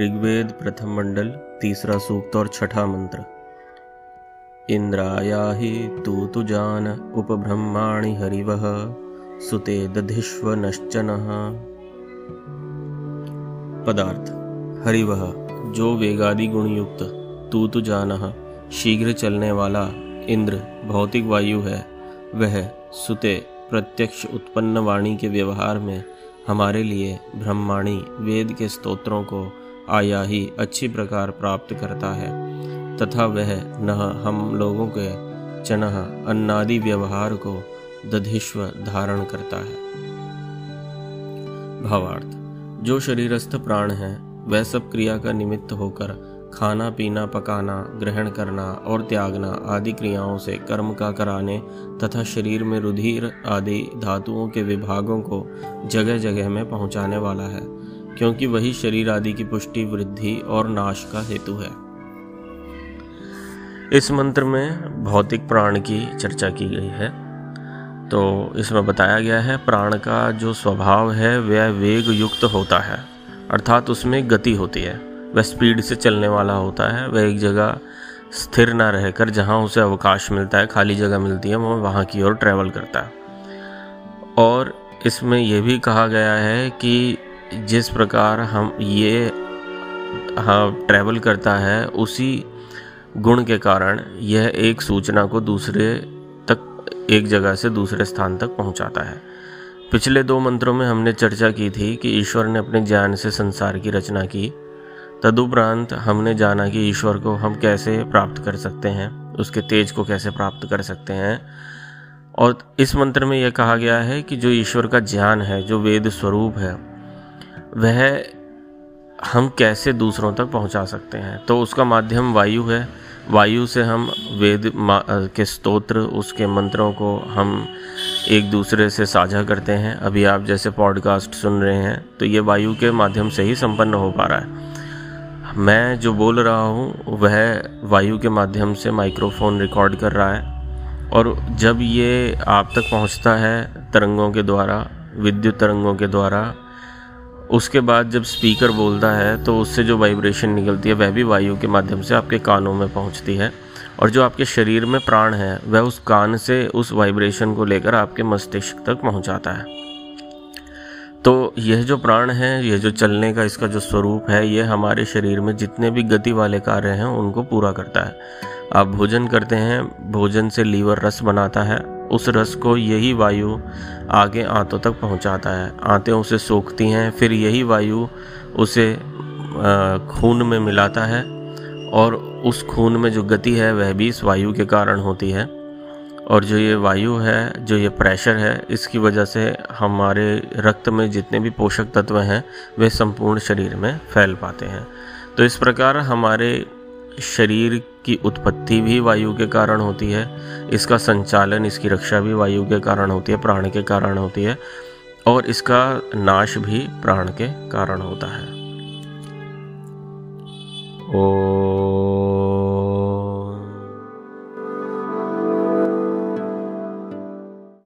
ऋग्वेद प्रथम मंडल, तीसरा सूक्त और छठा मंत्र। इंद्राया ही तू तुजान उपब्रह्माणि हरिवह सुते दधिश्व नश्चन। पदार्थ हरिवह जो वेगादि गुण युक्त तू तुजान, शीघ्र चलने वाला इंद्र, भौतिक वायु है, वह सुते प्रत्यक्ष उत्पन्न वाणी के व्यवहार में हमारे लिए ब्रह्माणी वेद के स्तोत्रों को आया ही अच्छी प्रकार प्राप्त करता है। तथा वह न हम लोगों के चनह अन्नादि व्यवहार को दधिश्व धारण करता है। भावार्थ, जो शरीरस्थ प्राण है, वह सब क्रिया का निमित्त होकर खाना पीना, पकाना, ग्रहण करना और त्यागना आदि क्रियाओं से कर्म का कराने तथा शरीर में रुधिर आदि धातुओं के विभागों को जगह जगह में पहुँचाने वाला है, क्योंकि वही शरीर आदि की पुष्टि, वृद्धि और नाश का हेतु है। इस मंत्र में भौतिक प्राण की चर्चा की गई है। तो इसमें बताया गया है, प्राण का जो स्वभाव है, वह वेग युक्त होता है, अर्थात उसमें गति होती है। वह स्पीड से चलने वाला होता है। वह एक जगह स्थिर ना रहकर जहाँ उसे अवकाश मिलता है, खाली जगह मिलती है वो वहाँ की ओर ट्रैवल करता है। और इसमें यह भी कहा गया है कि जिस प्रकार हम ये हाँ ट्रैवल करता है, उसी गुण के कारण यह एक सूचना को दूसरे तक, एक जगह से दूसरे स्थान तक पहुंचाता है। पिछले दो मंत्रों में हमने चर्चा की थी कि ईश्वर ने अपने ज्ञान से संसार की रचना की। तदुपरांत हमने जाना कि ईश्वर को हम कैसे प्राप्त कर सकते हैं, उसके तेज को कैसे प्राप्त कर सकते हैं। और इस मंत्र में यह कहा गया है कि जो ईश्वर का ज्ञान है, जो वेद स्वरूप है, वह हम कैसे दूसरों तक पहुँचा सकते हैं। तो उसका माध्यम वायु है। वायु से हम वेद के स्तोत्र, उसके मंत्रों को हम एक दूसरे से साझा करते हैं। अभी आप जैसे पॉडकास्ट सुन रहे हैं तो ये वायु के माध्यम से ही संपन्न हो पा रहा है। मैं जो बोल रहा हूँ, वह वायु के माध्यम से माइक्रोफोन रिकॉर्ड कर रहा है। और जब ये आप तक पहुँचता है तरंगों के द्वारा, विद्युत तरंगों के द्वारा, उसके बाद जब स्पीकर बोलता है तो उससे जो वाइब्रेशन निकलती है, वह भी वायु के माध्यम से आपके कानों में पहुँचती है। और जो आपके शरीर में प्राण है, वह उस कान से उस वाइब्रेशन को लेकर आपके मस्तिष्क तक पहुंचाता है। तो यह जो प्राण है, यह जो चलने का इसका जो स्वरूप है, यह हमारे शरीर में जितने भी गति वाले कार्य हैं, उनको पूरा करता है। आप भोजन करते हैं, भोजन से लीवर रस बनाता है, उस रस को यही वायु आगे आंतों तक पहुंचाता है। आंतें उसे सोखती हैं, फिर यही वायु उसे खून में मिलाता है, और उस खून में जो गति है, वह भी इस वायु के कारण होती है। और जो ये वायु है, जो ये प्रेशर है, इसकी वजह से हमारे रक्त में जितने भी पोषक तत्व हैं, वे संपूर्ण शरीर में फैल पाते हैं। तो इस प्रकार हमारे शरीर की उत्पत्ति भी वायु के कारण होती है, इसका संचालन, इसकी रक्षा भी वायु के कारण होती है, प्राण के कारण होती है, और इसका नाश भी प्राण के कारण होता है। ओ